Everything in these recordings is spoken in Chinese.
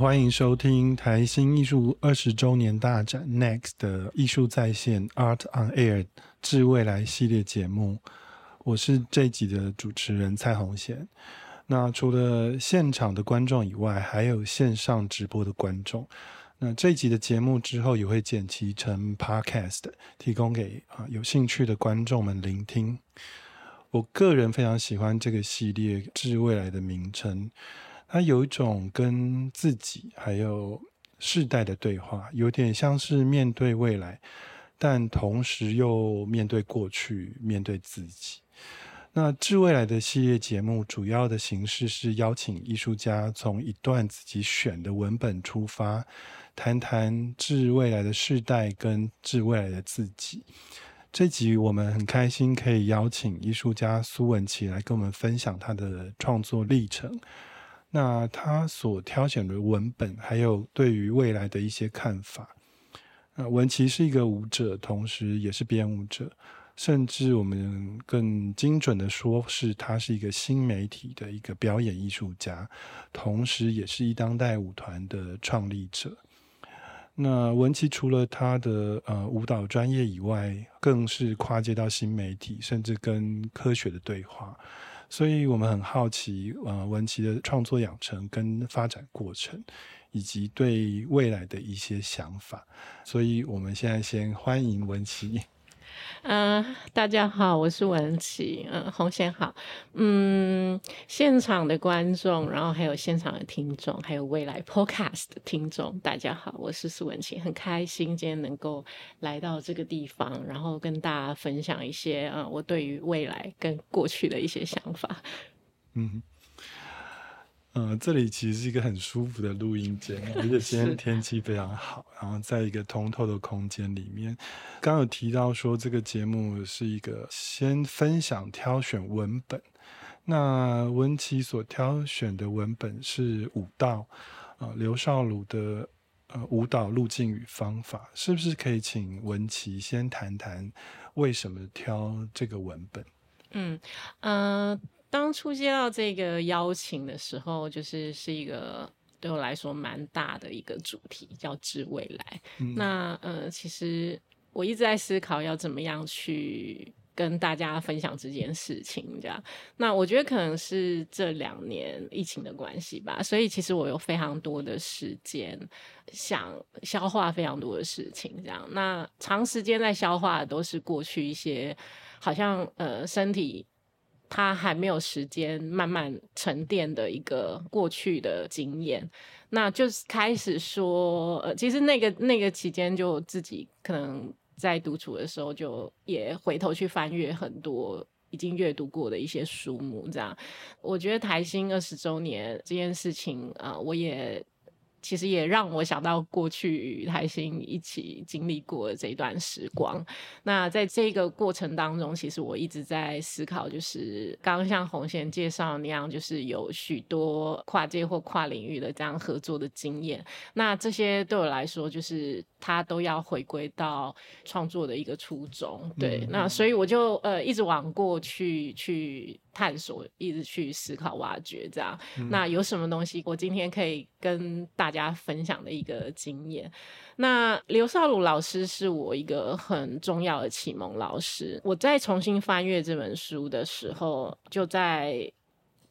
欢迎收听台新艺术二十周年大展 Next 的艺术在线 Art on Air 致未来系列节目。我是这集的主持人蔡宏贤。那除了现场的观众以外，还有线上直播的观众。那这集的节目之后也会剪辑成 Podcast，提供给啊有兴趣的观众们聆听。我个人非常喜欢这个系列“致未来”的名称。它有一种跟自己还有世代的对话，有点像是面对未来，但同时又面对过去，面对自己。那致未来的系列节目主要的形式是邀请艺术家从一段自己选的文本出发，谈谈致未来的世代跟致未来的自己。这集我们很开心可以邀请艺术家苏文琪来跟我们分享他的创作历程。那他所挑选的文本，还有对于未来的一些看法。那文琪是一个舞者，同时也是编舞者，甚至我们更精准的说，是他是一个新媒体的一个表演艺术家，同时也是一当代舞团的创立者。那文琪除了他的呃舞蹈专业以外，更是跨界到新媒体，甚至跟科学的对话。所以我们很好奇，呃，文琪的创作养成跟发展过程，以及对未来的一些想法。所以我们现在先欢迎文琪。嗯，大家好，我是文琪。嗯，红线好。嗯，现场的观众，然后还有现场的听众，还有未来 Podcast 的听众，大家好，我是苏文琪，很开心今天能够来到这个地方，然后跟大家分享一些啊，我对于未来跟过去的一些想法。嗯。嗯，这里其实是一个很舒服的录音间，而且今天天气非常好，然后在一个通透的空间里面。刚有提到说，这个节目是一个先分享挑选文本。那文琪所挑选的文本是舞蹈，啊，刘少鲁的呃舞蹈路径与方法，是不是可以请文琪先谈谈为什么挑这个文本？嗯嗯。当初接到这个邀请的时候，就是是一个对我来说蛮大的一个主题，叫“致未来”。那呃，其实我一直在思考要怎么样去跟大家分享这件事情。这样，那我觉得可能是这两年疫情的关系吧，所以其实我有非常多的时间想消化非常多的事情。这样，那长时间在消化的都是过去一些好像呃身体。他还没有时间慢慢沉淀的一个过去的经验，那就是开始说，呃，其实那个那个期间，就自己可能在独处的时候，就也回头去翻阅很多已经阅读过的一些书目，这样，我觉得台新二十周年这件事情啊，我也。其实也让我想到过去与台新一起经历过的这一段时光。那在这个过程当中，其实我一直在思考，就是刚刚像红贤介绍那样，就是有许多跨界或跨领域的这样合作的经验。那这些对我来说，就是他都要回归到创作的一个初衷。对，那所以我就呃一直往过去去。探索，一直去思考、挖掘，这样。那有什么东西，我今天可以跟大家分享的一个经验？那刘少鲁老师是我一个很重要的启蒙老师。我在重新翻阅这本书的时候，就在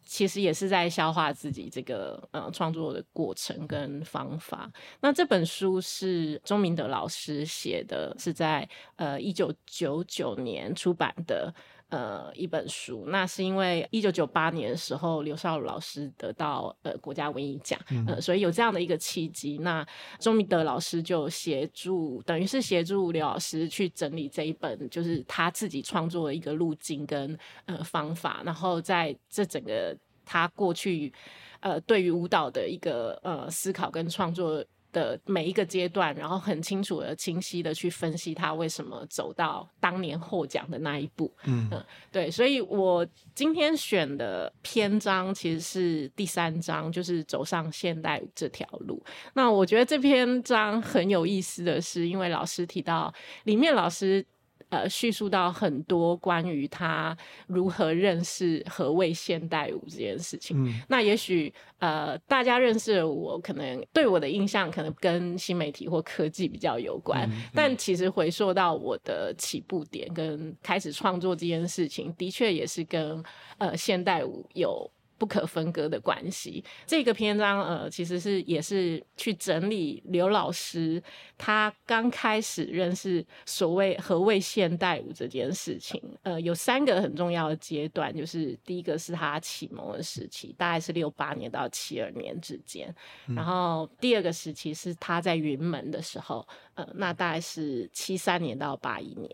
其实也是在消化自己这个呃创作的过程跟方法。那这本书是钟明德老师写的，是在呃一九九九年出版的。呃，一本书，那是因为一九九八年的时候，刘少鲁老师得到呃国家文艺奖，呃，所以有这样的一个契机，那钟明德老师就协助，等于是协助刘老师去整理这一本，就是他自己创作的一个路径跟呃方法，然后在这整个他过去呃对于舞蹈的一个呃思考跟创作。的每一个阶段，然后很清楚的、清晰的去分析他为什么走到当年获奖的那一步。嗯，对，所以我今天选的篇章其实是第三章，就是走上现代这条路。那我觉得这篇章很有意思的是，因为老师提到里面，老师呃叙述到很多关于他如何认识何谓现代舞这件事情。嗯，那也许呃大家认识我，可能对我的印象可能跟新媒体或科技比较有关，但其实回溯到我的起步点跟开始创作这件事情，的确也是跟呃现代舞有。不可分割的关系。这个篇章，呃，其实是也是去整理刘老师他刚开始认识所谓何谓现代舞这件事情。呃，有三个很重要的阶段，就是第一个是他启蒙的时期，大概是六八年到七二年之间。然后第二个时期是他在云门的时候，呃，那大概是七三年到八一年。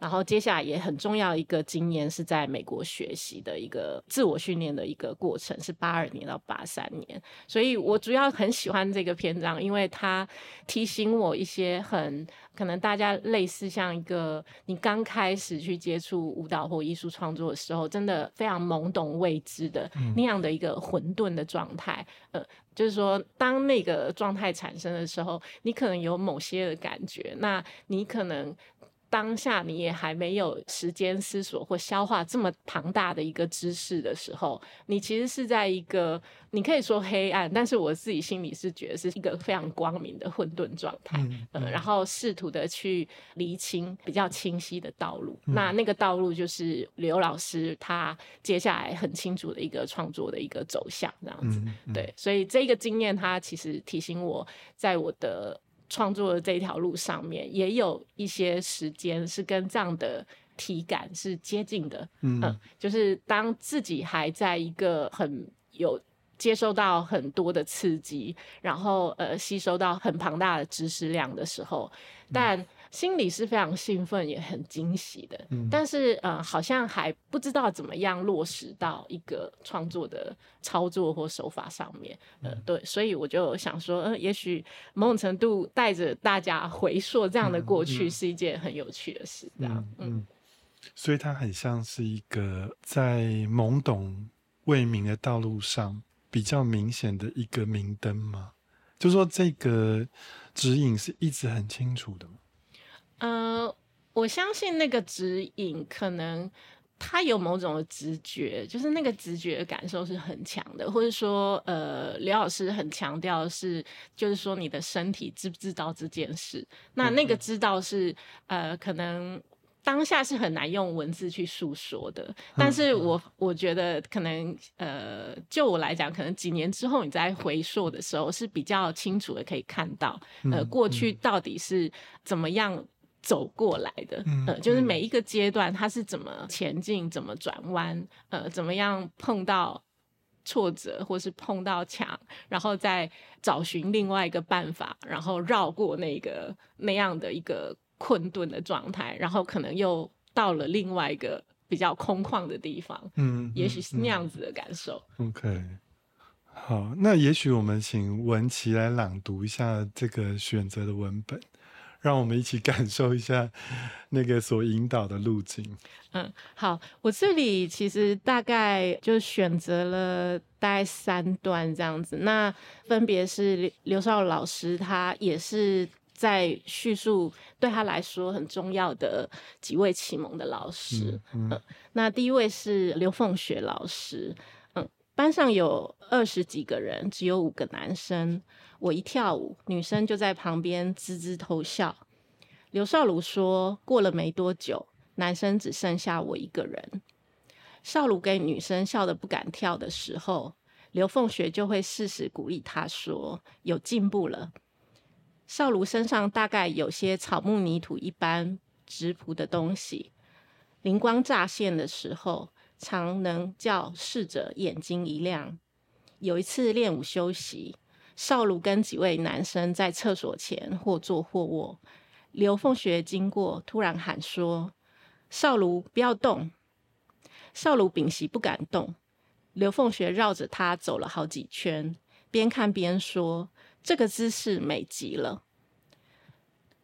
然后接下来也很重要一个经验是在美国学习的一个自我训练的一个过程，是八二年到八三年。所以我主要很喜欢这个篇章，因为它提醒我一些很可能大家类似像一个你刚开始去接触舞蹈或艺术创作的时候，真的非常懵懂未知的那样的一个混沌的状态。呃，就是说当那个状态产生的时候，你可能有某些的感觉，那你可能。当下你也还没有时间思索或消化这么庞大的一个知识的时候，你其实是在一个你可以说黑暗，但是我自己心里是觉得是一个非常光明的混沌状态。嗯，然后试图的去厘清比较清晰的道路。那那个道路就是刘老师他接下来很清楚的一个创作的一个走向，这样子。对，所以这个经验他其实提醒我在我的。创作的这一条路上面，也有一些时间是跟这样的体感是接近的。嗯，就是当自己还在一个很有接收到很多的刺激，然后呃吸收到很庞大的知识量的时候，但。心里是非常兴奋，也很惊喜的，嗯但是呃，好像还不知道怎么样落实到一个创作的操作或手法上面。呃，对，所以我就想说，呃，也许某种程度带着大家回溯这样的过去是一件很有趣的事。这样，嗯，所以它很像是一个在懵懂未明的道路上比较明显的一个明灯吗？就说这个指引是一直很清楚的吗？呃，我相信那个指引可能他有某种的直觉，就是那个直觉的感受是很强的，或者说，呃，刘老师很强调是，就是说你的身体知不知道这件事？那那个知道是，呃，可能当下是很难用文字去诉说的，但是我我觉得可能，呃，就我来讲，可能几年之后你在回溯的时候是比较清楚的可以看到，呃，过去到底是怎么样。走过来的，呃，就是每一个阶段他是怎么前进，怎么转弯，呃，怎么样碰到挫折，或是碰到墙，然后再找寻另外一个办法，然后绕过那个那样的一个困顿的状态，然后可能又到了另外一个比较空旷的地方，嗯，也许是那样子的感受。OK，好，那也许我们请文琪来朗读一下这个选择的文本。让我们一起感受一下那个所引导的路径。嗯，好，我这里其实大概就选择了大概三段这样子。那分别是刘少老师，他也是在叙述对他来说很重要的几位启蒙的老师。嗯，那第一位是刘凤雪老师。嗯，班上有二十几个人，只有五个男生。我一跳舞，女生就在旁边滋滋偷笑。刘少儒说：“过了没多久，男生只剩下我一个人。”少儒给女生笑得不敢跳的时候，刘凤雪就会适时鼓励他说：“有进步了。”少儒身上大概有些草木泥土一般直朴的东西，灵光乍现的时候，常能叫逝者眼睛一亮。有一次练舞休息。少儒跟几位男生在厕所前或坐或卧，刘凤学经过，突然喊说：“少儒不要动。”少儒屏息不敢动。刘凤学绕着他走了好几圈，边看边说：“这个姿势美极了。”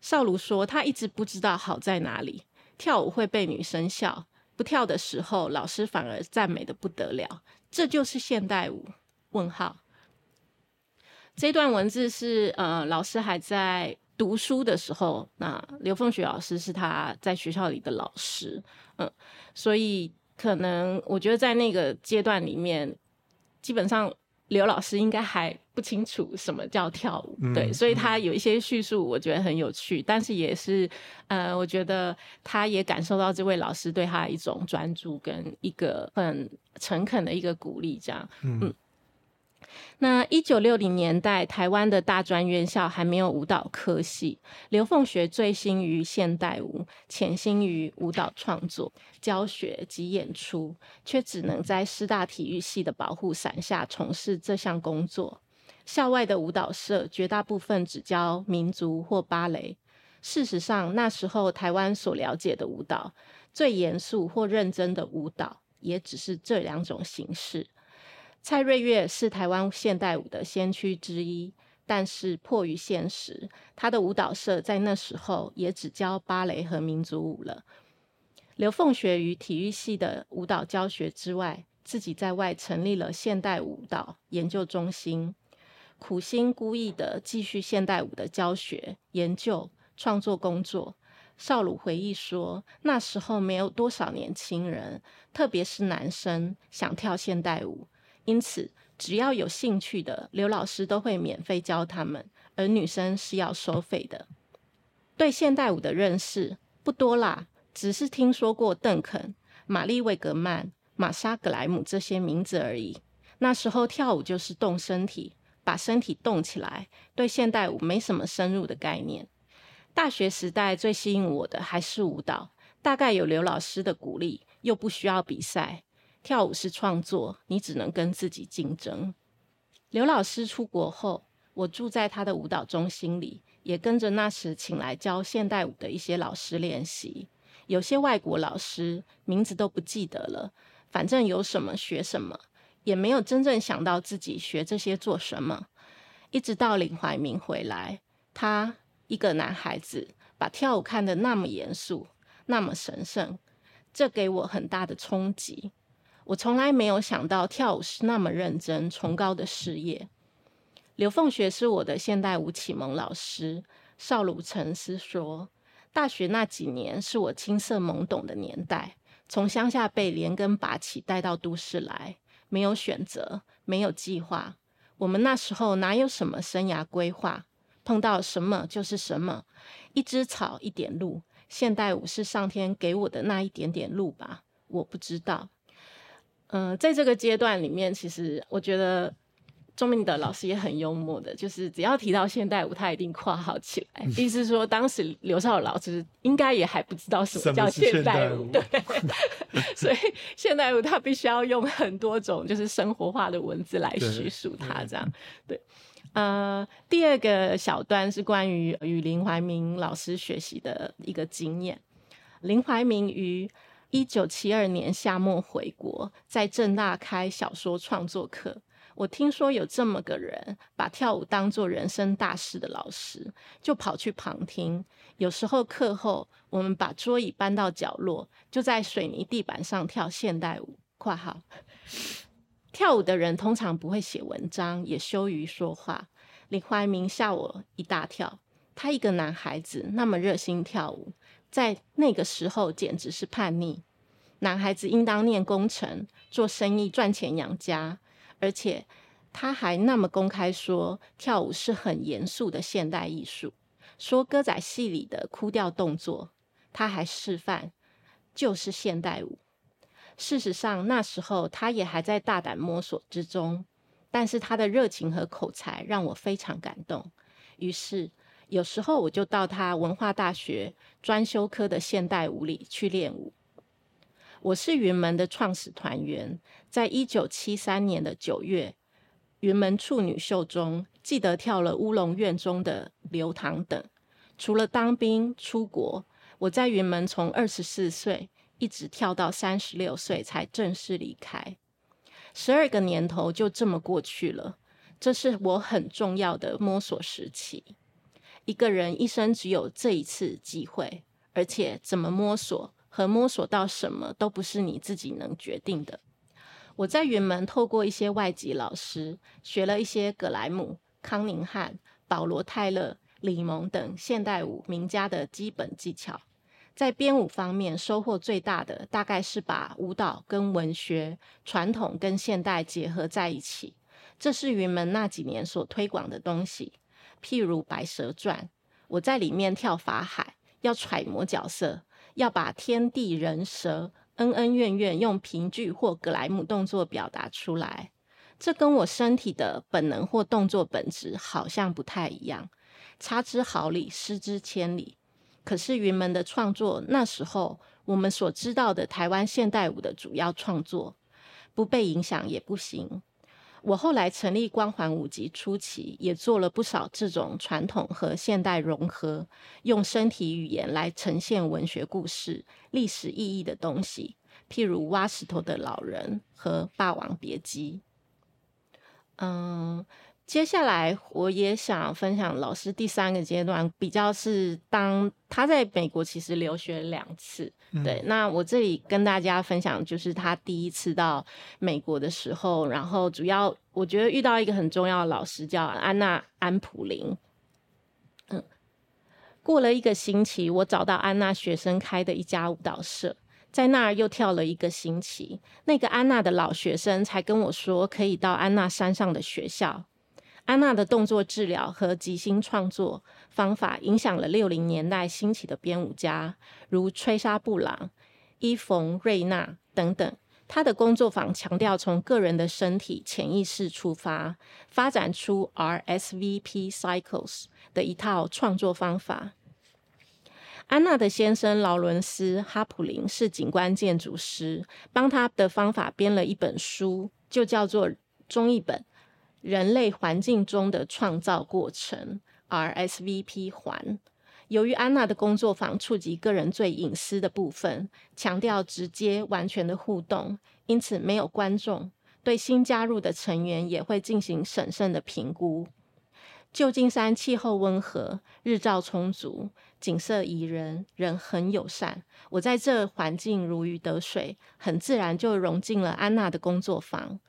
少儒说：“他一直不知道好在哪里，跳舞会被女生笑，不跳的时候老师反而赞美的不得了。这就是现代舞？问号。这段文字是呃，老师还在读书的时候，那刘凤雪老师是他在学校里的老师，嗯，所以可能我觉得在那个阶段里面，基本上刘老师应该还不清楚什么叫跳舞，对，所以他有一些叙述，我觉得很有趣，但是也是，呃，我觉得他也感受到这位老师对他一种专注跟一个很诚恳的一个鼓励，这样，嗯。那一九六零年代，台湾的大专院校还没有舞蹈科系。刘凤学醉心于现代舞，潜心于舞蹈创作、教学及演出，却只能在师大体育系的保护伞下从事这项工作。校外的舞蹈社绝大部分只教民族或芭蕾。事实上，那时候台湾所了解的舞蹈，最严肃或认真的舞蹈，也只是这两种形式。蔡瑞月是台湾现代舞的先驱之一，但是迫于现实，他的舞蹈社在那时候也只教芭蕾和民族舞了。刘凤学于体育系的舞蹈教学之外，自己在外成立了现代舞蹈研究中心，苦心孤诣的继续现代舞的教学、研究、创作工作。少鲁回忆说，那时候没有多少年轻人，特别是男生，想跳现代舞。因此，只要有兴趣的刘老师都会免费教他们，而女生是要收费的。对现代舞的认识不多啦，只是听说过邓肯、玛丽·魏格曼、玛莎·格莱姆这些名字而已。那时候跳舞就是动身体，把身体动起来，对现代舞没什么深入的概念。大学时代最吸引我的还是舞蹈，大概有刘老师的鼓励，又不需要比赛。跳舞是创作，你只能跟自己竞争。刘老师出国后，我住在他的舞蹈中心里，也跟着那时请来教现代舞的一些老师练习。有些外国老师名字都不记得了，反正有什么学什么，也没有真正想到自己学这些做什么。一直到林怀民回来，他一个男孩子把跳舞看得那么严肃，那么神圣，这给我很大的冲击。我从来没有想到跳舞是那么认真、崇高的事业。刘凤学是我的现代舞启蒙老师。少鲁成思说：“大学那几年是我青涩懵懂的年代，从乡下被连根拔起带到都市来，没有选择，没有计划。我们那时候哪有什么生涯规划？碰到什么就是什么，一枝草一点露。现代舞是上天给我的那一点点路吧？我不知道。”嗯，在这个阶段里面，其实我觉得钟明德老师也很幽默的，就是只要提到现代舞，他一定括号起来，意思是说当时刘少老师应该也还不知道什么叫现代舞，对，所以现代舞他必须要用很多种就是生活化的文字来叙述它，这样对。呃，第二个小段是关于与林怀民老师学习的一个经验，林怀民于。一九七二年夏末回国，在正大开小说创作课。我听说有这么个人，把跳舞当做人生大事的老师，就跑去旁听。有时候课后，我们把桌椅搬到角落，就在水泥地板上跳现代舞。括号 跳舞的人通常不会写文章，也羞于说话。林怀民吓我一大跳，他一个男孩子那么热心跳舞。在那个时候，简直是叛逆。男孩子应当念工程、做生意、赚钱养家，而且他还那么公开说跳舞是很严肃的现代艺术，说歌仔戏里的哭调动作，他还示范就是现代舞。事实上，那时候他也还在大胆摸索之中，但是他的热情和口才让我非常感动。于是。有时候我就到他文化大学专修科的现代舞里去练舞。我是云门的创始团员，在一九七三年的九月，云门处女秀中，记得跳了乌龙院中的刘唐等。除了当兵出国，我在云门从二十四岁一直跳到三十六岁才正式离开。十二个年头就这么过去了，这是我很重要的摸索时期。一个人一生只有这一次机会，而且怎么摸索和摸索到什么都不是你自己能决定的。我在云门透过一些外籍老师学了一些格莱姆、康宁汉、保罗·泰勒、李蒙等现代舞名家的基本技巧。在编舞方面，收获最大的大概是把舞蹈跟文学、传统跟现代结合在一起。这是云门那几年所推广的东西。譬如《白蛇传》，我在里面跳法海，要揣摩角色，要把天地人蛇恩恩怨怨用评剧或格莱姆动作表达出来。这跟我身体的本能或动作本质好像不太一样，差之毫厘，失之千里。可是云门的创作，那时候我们所知道的台湾现代舞的主要创作，不被影响也不行。我后来成立光环五级初期，也做了不少这种传统和现代融合，用身体语言来呈现文学故事、历史意义的东西，譬如挖石头的老人和霸王别姬。嗯，接下来我也想分享老师第三个阶段，比较是当他在美国其实留学两次，对。那我这里跟大家分享，就是他第一次到美国的时候，然后主要我觉得遇到一个很重要的老师叫安娜安普林。嗯，过了一个星期，我找到安娜学生开的一家舞蹈社。在那儿又跳了一个星期，那个安娜的老学生才跟我说，可以到安娜山上的学校。安娜的动作治疗和即兴创作方法影响了六零年代兴起的编舞家，如吹沙布朗、伊冯瑞娜等等。他的工作坊强调从个人的身体潜意识出发，发展出 RSVP cycles 的一套创作方法。安娜的先生劳伦斯·哈普林是景观建筑师，帮他的方法编了一本书，就叫做中译本《人类环境中的创造过程》（RSVP 环）。由于安娜的工作坊触及个人最隐私的部分，强调直接完全的互动，因此没有观众。对新加入的成员也会进行审慎的评估。旧金山气候温和，日照充足，景色宜人，人很友善。我在这环境如鱼得水，很自然就融进了安娜的工作坊。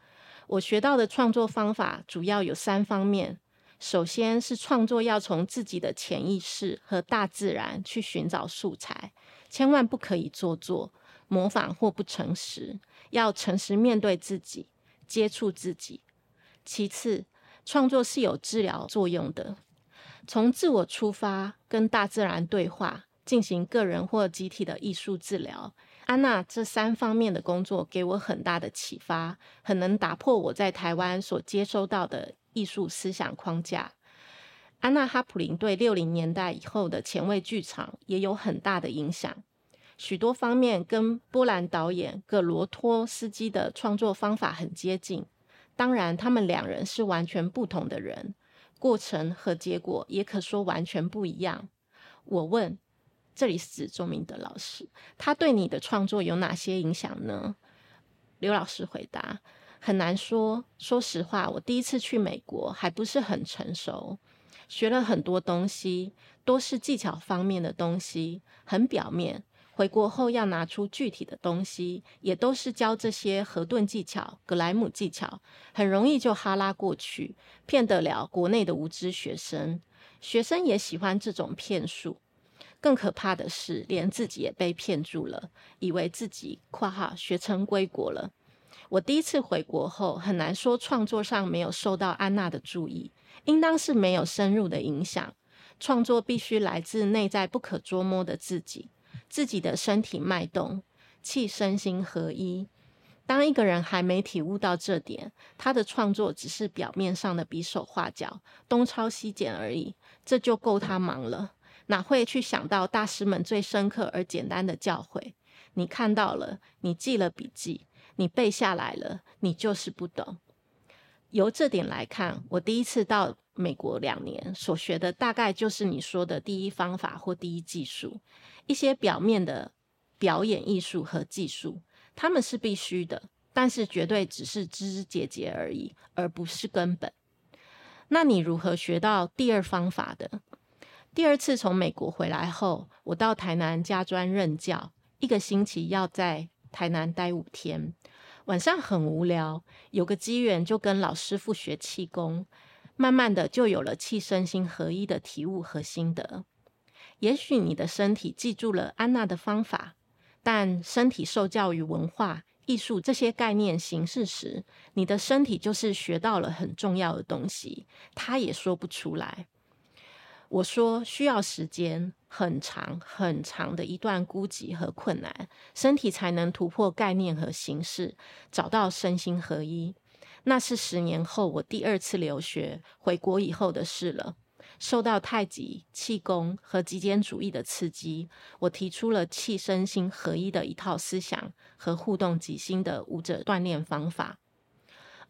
我学到的创作方法主要有三方面：首先是创作要从自己的潜意识和大自然去寻找素材，千万不可以做作、模仿或不诚实，要诚实面对自己，接触自己。其次，创作是有治疗作用的，从自我出发，跟大自然对话，进行个人或集体的艺术治疗。安娜这三方面的工作给我很大的启发，很能打破我在台湾所接收到的艺术思想框架。安娜哈普林对六零年代以后的前卫剧场也有很大的影响，许多方面跟波兰导演葛罗托斯基的创作方法很接近。当然，他们两人是完全不同的人，过程和结果也可说完全不一样。我问，这里是指钟明德老师，他对你的创作有哪些影响呢？刘老师回答：很难说。说实话，我第一次去美国还不是很成熟，学了很多东西，都是技巧方面的东西，很表面。回国后要拿出具体的东西，也都是教这些河顿技巧、格莱姆技巧，很容易就哈拉过去，骗得了国内的无知学生。学生也喜欢这种骗术。更可怕的是，连自己也被骗住了，以为自己（括号学成归国了）。我第一次回国后，很难说创作上没有受到安娜的注意，应当是没有深入的影响。创作必须来自内在不可捉摸的自己。自己的身体脉动，气身心合一。当一个人还没体悟到这点，他的创作只是表面上的比手画脚、东抄西剪而已，这就够他忙了。哪会去想到大师们最深刻而简单的教诲？你看到了，你记了笔记，你背下来了，你就是不懂。由这点来看，我第一次到美国两年，所学的大概就是你说的第一方法或第一技术。一些表面的表演艺术和技术，他们是必须的，但是绝对只是枝枝节节而已，而不是根本。那你如何学到第二方法的？第二次从美国回来后，我到台南家专任教，一个星期要在台南待五天，晚上很无聊，有个机缘就跟老师傅学气功。慢慢的就有了气身心合一的体悟和心得。也许你的身体记住了安娜的方法，但身体受教于文化、艺术这些概念形式时，你的身体就是学到了很重要的东西，他也说不出来。我说需要时间很长很长的一段孤寂和困难，身体才能突破概念和形式，找到身心合一。那是十年后我第二次留学回国以后的事了。受到太极、气功和极简主义的刺激，我提出了气身心合一的一套思想和互动即心的舞者锻炼方法。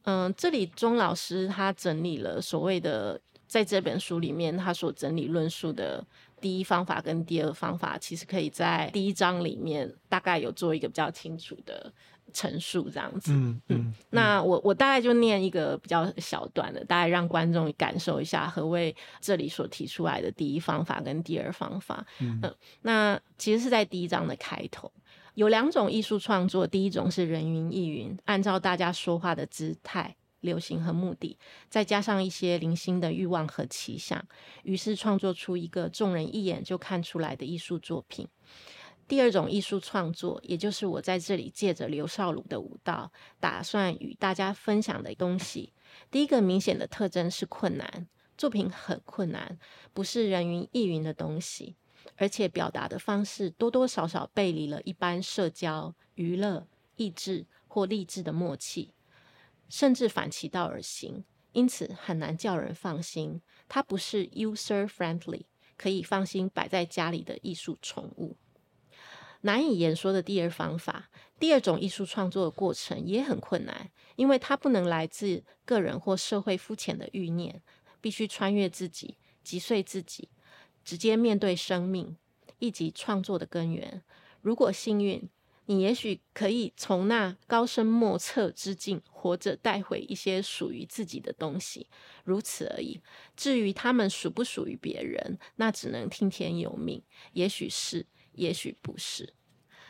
嗯，这里钟老师他整理了所谓的。在这本书里面，他所整理论述的第一方法跟第二方法，其实可以在第一章里面大概有做一个比较清楚的陈述，这样子。嗯嗯。那我我大概就念一个比较小段的，大概让观众感受一下何谓这里所提出来的第一方法跟第二方法。嗯。那其实是在第一章的开头，有两种艺术创作，第一种是人云亦云，按照大家说话的姿态。流行和目的，再加上一些零星的欲望和奇想，于是创作出一个众人一眼就看出来的艺术作品。第二种艺术创作，也就是我在这里借着刘少鲁的舞蹈，打算与大家分享的东西。第一个明显的特征是困难，作品很困难，不是人云亦云的东西，而且表达的方式多多少少背离了一般社交、娱乐、意志或励志的默契。甚至反其道而行，因此很难叫人放心。它不是 user friendly，可以放心摆在家里的艺术宠物。难以言说的第二方法，第二种艺术创作的过程也很困难，因为它不能来自个人或社会肤浅的欲念，必须穿越自己，击碎自己，直接面对生命，以及创作的根源。如果幸运。你也许可以从那高深莫测之境活着带回一些属于自己的东西，如此而已。至于他们属不属于别人，那只能听天由命。也许是，也许不是。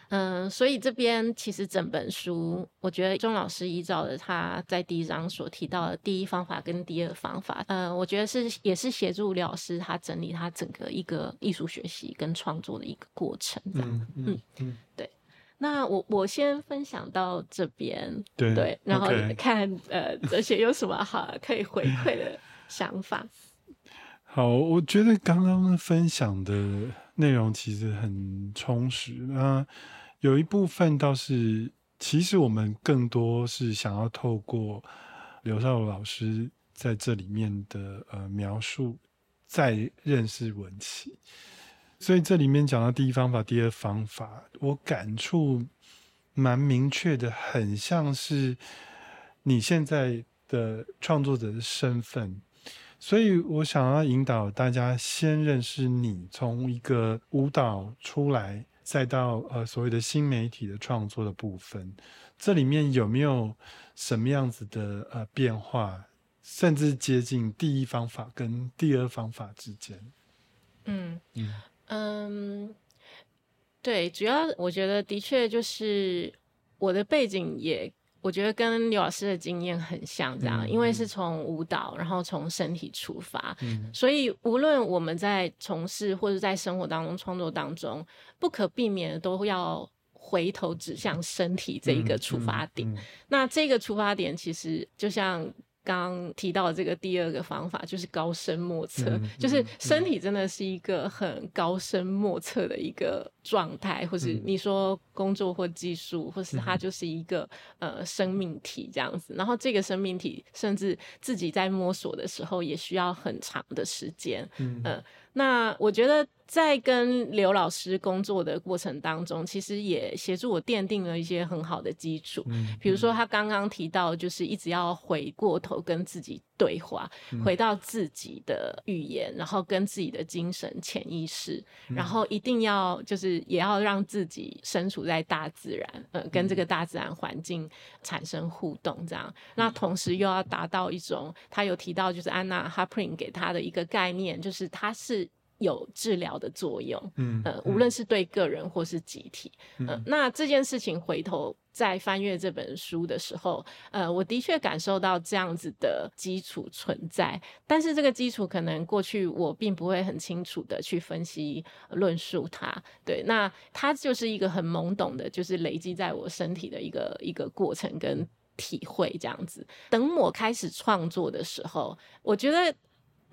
嗯，所以这边其实整本书，我觉得钟老师依照了他在第一章所提到的第一方法跟第二方法，嗯，我觉得是也是协助刘老师他整理他整个一个艺术学习跟创作的一个过程。嗯嗯嗯，对。那我我先分享到这边，对，然后看呃，这些有什么好可以回馈的想法。好，我觉得刚刚分享的内容其实很充实。那有一部分倒是，其实我们更多是想要透过刘少老师在这里面的呃描述，再认识文琪。所以这里面讲到第一方法、第二方法，我感触蛮明确的，很像是你现在的创作者的身份。所以我想要引导大家先认识你，从一个舞蹈出来，再到呃所谓的新媒体的创作的部分，这里面有没有什么样子的呃变化，甚至接近第一方法跟第二方法之间？嗯嗯。嗯，对，主要我觉得的确就是我的背景也，我觉得跟刘老师的经验很像，这样，因为是从舞蹈，然后从身体出发，所以无论我们在从事或者在生活当中创作当中，不可避免的都要回头指向身体这一个出发点。那这个出发点其实就像。刚提到这个第二个方法就是高深莫测，就是身体真的是一个很高深莫测的一个状态，或是你说工作或技术，或是它就是一个呃生命体这样子。然后这个生命体甚至自己在摸索的时候，也需要很长的时间。嗯，那我觉得。在跟刘老师工作的过程当中，其实也协助我奠定了一些很好的基础。嗯，比如说他刚刚提到，就是一直要回过头跟自己对话，回到自己的语言，然后跟自己的精神潜意识，然后一定要就是也要让自己身处在大自然，呃，跟这个大自然环境产生互动，这样。那同时又要达到一种，他有提到就是安娜哈普林给他的一个概念，就是他是。有治疗的作用，嗯，呃，无论是对个人或是集体，嗯，那这件事情回头在翻阅这本书的时候，呃，我的确感受到这样子的基础存在，但是这个基础可能过去我并不会很清楚的去分析论述它，对，那它就是一个很懵懂的，就是累积在我身体的一个一个过程跟体会这样子。等我开始创作的时候，我觉得。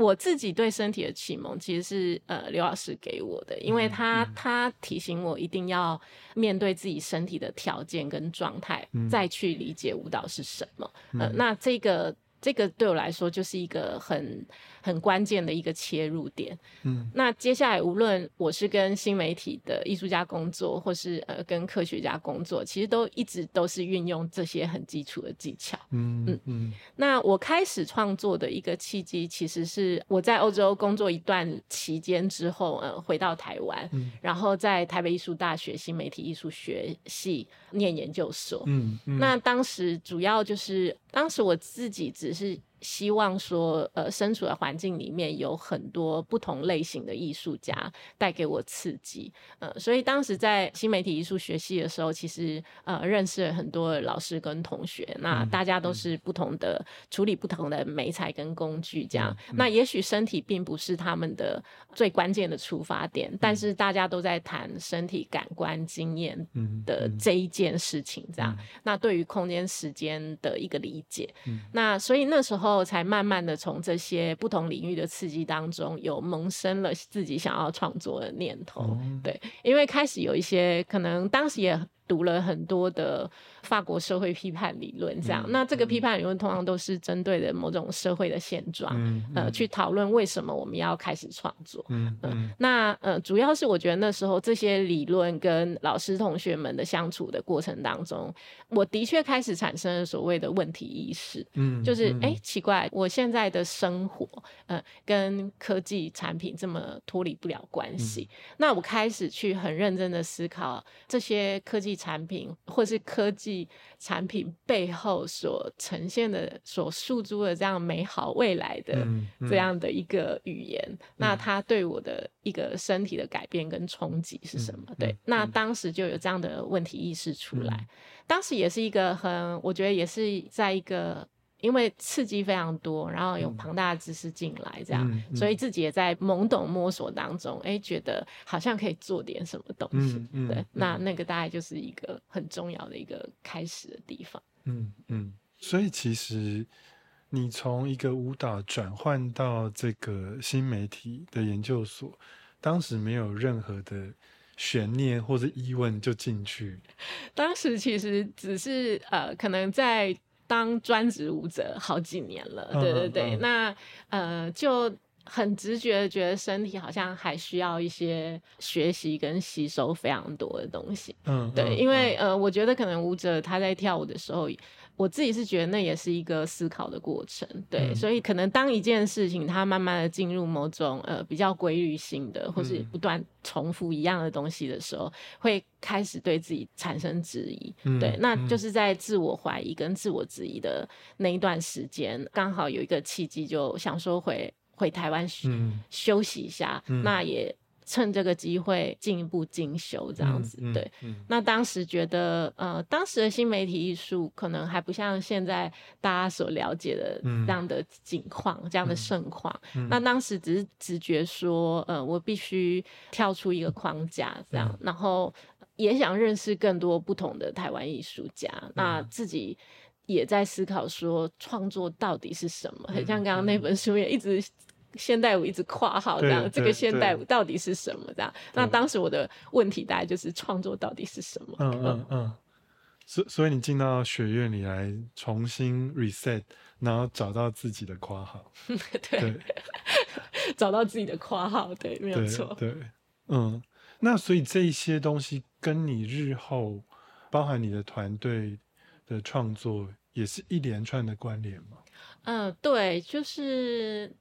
我自己对身体的启蒙其实是呃刘老师给我的，因为他他提醒我一定要面对自己身体的条件跟状态，再去理解舞蹈是什么。呃，那这个这个对我来说就是一个很。很关键的一个切入点。嗯，那接下来无论我是跟新媒体的艺术家工作，或是呃跟科学家工作，其实都一直都是运用这些很基础的技巧。嗯嗯嗯。那我开始创作的一个契机，其实是我在欧洲工作一段期间之后，呃，回到台湾，然后在台北艺术大学新媒体艺术学系念研究所。嗯嗯。那当时主要就是，当时我自己只是。希望说，呃，身处的环境里面有很多不同类型的艺术家带给我刺激，呃，所以当时在新媒体艺术学系的时候，其实呃认识了很多老师跟同学，那大家都是不同的处理不同的美材跟工具，这样，那也许身体并不是他们的最关键的出发点，但是大家都在谈身体感官经验的这一件事情，这样，那对于空间时间的一个理解，那所以那时候。后才慢慢的从这些不同领域的刺激当中，有萌生了自己想要创作的念头。对，因为开始有一些可能当时也。读了很多的法国社会批判理论，这样，那这个批判理论通常都是针对的某种社会的现状，呃，去讨论为什么我们要开始创作。嗯嗯，那呃，主要是我觉得那时候这些理论跟老师同学们的相处的过程当中，我的确开始产生了所谓的问题意识。嗯，就是哎，奇怪，我现在的生活，呃，跟科技产品这么脱离不了关系。那我开始去很认真的思考这些科技。产品或是科技产品背后所呈现的、所诉诸的这样美好未来的这样的一个语言，那它对我的一个身体的改变跟冲击是什么？对，那当时就有这样的问题意识出来，当时也是一个很，我觉得也是在一个。因为刺激非常多，然后有庞大的知识进来，这样，所以自己也在懵懂摸索当中，哎，觉得好像可以做点什么东西。对，那那个大概就是一个很重要的一个开始的地方。嗯嗯，所以其实你从一个舞蹈转换到这个新媒体的研究所，当时没有任何的悬念或者疑问就进去。当时其实只是呃，可能在。当专职舞者好几年了，对对对，那呃就很直觉的觉得身体好像还需要一些学习跟吸收非常多的东西，嗯，对，因为呃我觉得可能舞者他在跳舞的时候。我自己是觉得那也是一个思考的过程，对，所以可能当一件事情它慢慢的进入某种呃比较规律性的，或是不断重复一样的东西的时候，会开始对自己产生质疑，对，那就是在自我怀疑跟自我质疑的那一段时间，刚好有一个契机，就想说回回台湾休息一下，那也。趁这个机会进一步进修，这样子对。那当时觉得，呃，当时的新媒体艺术可能还不像现在大家所了解的这样的景况，这样的盛况。那当时只是直觉说，呃，我必须跳出一个框架，这样，然后也想认识更多不同的台湾艺术家。那自己也在思考说，创作到底是什么？很像刚刚那本书也一直。现代舞一直括号这样，这个现代舞到底是什么？这样，那当时我的问题大概就是创作到底是什么？嗯嗯嗯。所所以你进到学院里来重新 reset，然后找到自己的括号。对，找到自己的括号，对，没有错。对，嗯。那所以这一些东西跟你日后包含你的团队的创作，也是一连串的关联吗？嗯，对，就是。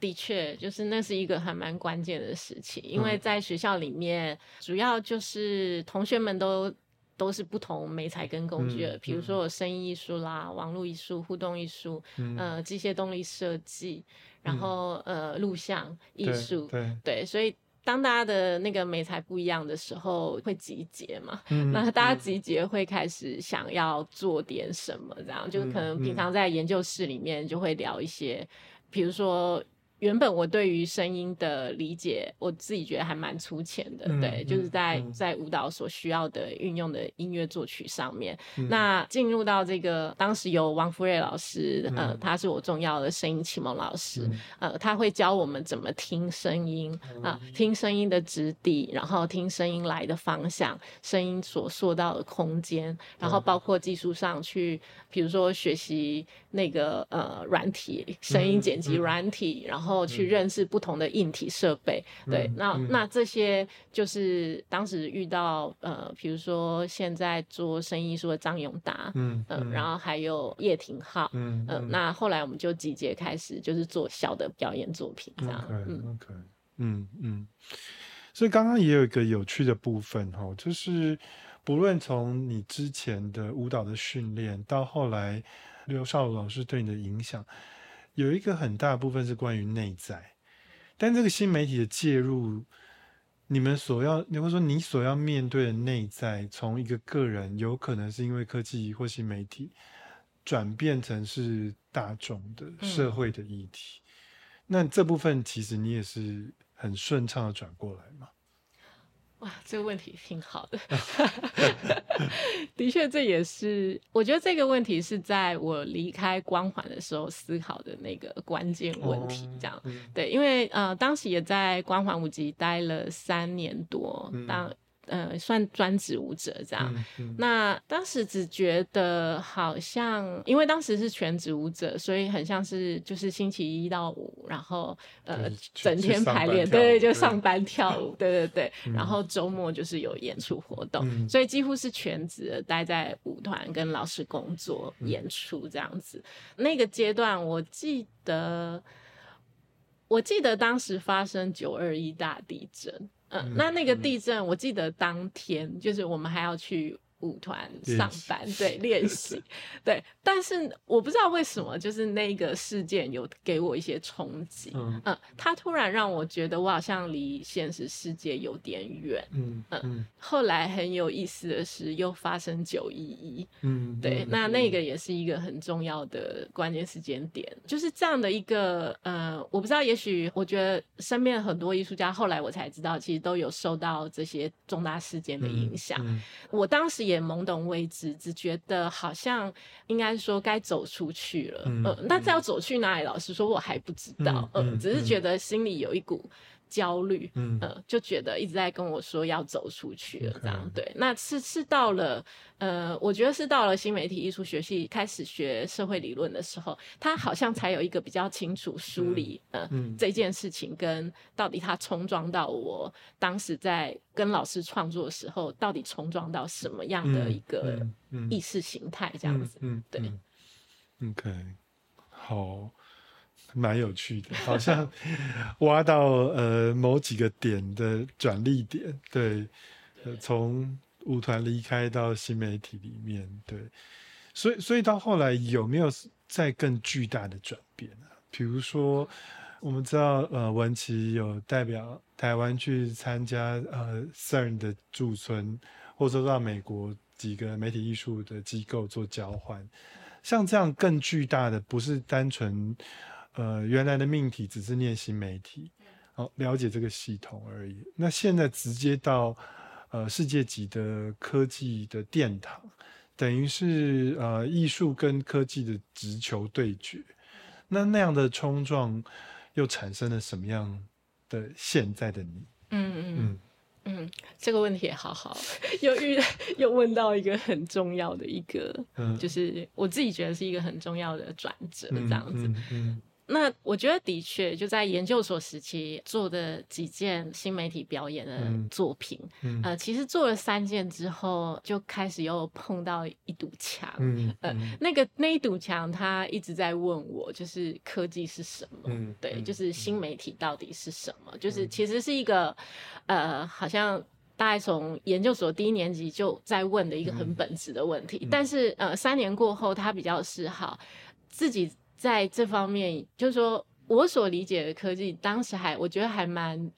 的确，就是那是一个还蛮关键的事情，因为在学校里面，主要就是同学们都都是不同媒材跟工具的，比如说有声音艺术啦、网络艺术、互动艺术，呃，机械动力设计，然后呃，录像艺术，对。对，所以当大家的那个美材不一样的时候，会集结嘛，那大家集结会开始想要做点什么，这样。就是可能平常在研究室里面就会聊一些，比如说。原本我对于声音的理解，我自己觉得还蛮粗浅的，对，就是在在舞蹈所需要的运用的音乐作曲上面。那进入到这个，当时由王福瑞老师，呃，他是我重要的声音启蒙老师，呃，他会教我们怎么听声音啊，听声音的质地，然后听声音来的方向，声音所塑造的空间，然后包括技术上去，比如说学习那个呃软体声音剪辑软体，然后。后去认识不同的硬体设备，对，那那这些就是当时遇到呃，比如说现在做声音艺术的张永达，嗯嗯，然后还有叶廷浩，嗯嗯，那后来我们就集结开始就是做小的表演作品这样，嗯，OK，嗯嗯，所以刚刚也有一个有趣的部分哈，就是不论从你之前的舞蹈的训练到后来刘少老师对你的影响。有一个很大部分是关于内在，但这个新媒体的介入，你们所要，你会说你所要面对的内在，从一个个人，有可能是因为科技或新媒体转变成是大众的社会的议题，那这部分其实你也是很顺畅的转过来嘛？哇，这个问题挺好的。的确，这也是我觉得这个问题是在我离开光环的时候思考的那个关键问题。这样，对，因为呃，当时也在光环五级待了三年多，当。呃，算专职舞者这样。那当时只觉得好像，因为当时是全职舞者，所以很像是就是星期一到五，然后呃整天排练，对，就上班跳舞，对对对。然后周末就是有演出活动，所以几乎是全职待在舞团跟老师工作演出这样子。那个阶段，我记得，我记得当时发生九二一大地震。嗯，那那个地震，我记得当天就是我们还要去。舞团上班对练习 对，但是我不知道为什么，就是那个事件有给我一些冲击。嗯，他突然让我觉得我好像离现实世界有点远。嗯嗯。后来很有意思的是，又发生九一一。嗯，对，那那个也是一个很重要的关键时间点，就是这样的一个呃，我不知道，也许我觉得身边很多艺术家，后来我才知道，其实都有受到这些重大事件的影响。我当时也。懵懂未知，只觉得好像应该说该走出去了。嗯，那这要走去哪里？老实说，我还不知道。嗯，只是觉得心里有一股。焦虑，嗯，就觉得一直在跟我说要走出去了，这样对。那是是到了，呃，我觉得是到了新媒体艺术学系开始学社会理论的时候，他好像才有一个比较清楚梳理，嗯，这件事情跟到底他冲撞到我当时在跟老师创作的时候，到底冲撞到什么样的一个意识形态，这样子，嗯，对。OK，好。蛮有趣的，好像 挖到呃某几个点的转力点，对，从舞团离开到新媒体里面，对，所以所以到后来有没有再更巨大的转变呢？比如说，我们知道呃文琪有代表台湾去参加呃 CERN 的驻村，或者说到美国几个媒体艺术的机构做交换，像这样更巨大的，不是单纯。呃，原来的命题只是念新媒体，好了解这个系统而已。那现在直接到呃世界级的科技的殿堂，等于是呃艺术跟科技的直球对决。那那样的冲撞又产生了什么样的现在的你？嗯嗯嗯嗯，这个问题也好好，又遇又问到一个很重要的一个，就是我自己觉得是一个很重要的转折，这样子。那我觉得的确就在研究所时期做的几件新媒体表演的作品，呃，其实做了三件之后，就开始又碰到一堵墙。呃，那个那一堵墙，他一直在问我，就是科技是什么？对，就是新媒体到底是什么？就是其实是一个呃，好像。大概从研究所第一年级就在问的一个很本质的问题。但是呃，三年过后，他比较是好自己在这方面，就是说我所理解的科技，当时还我觉得还蛮。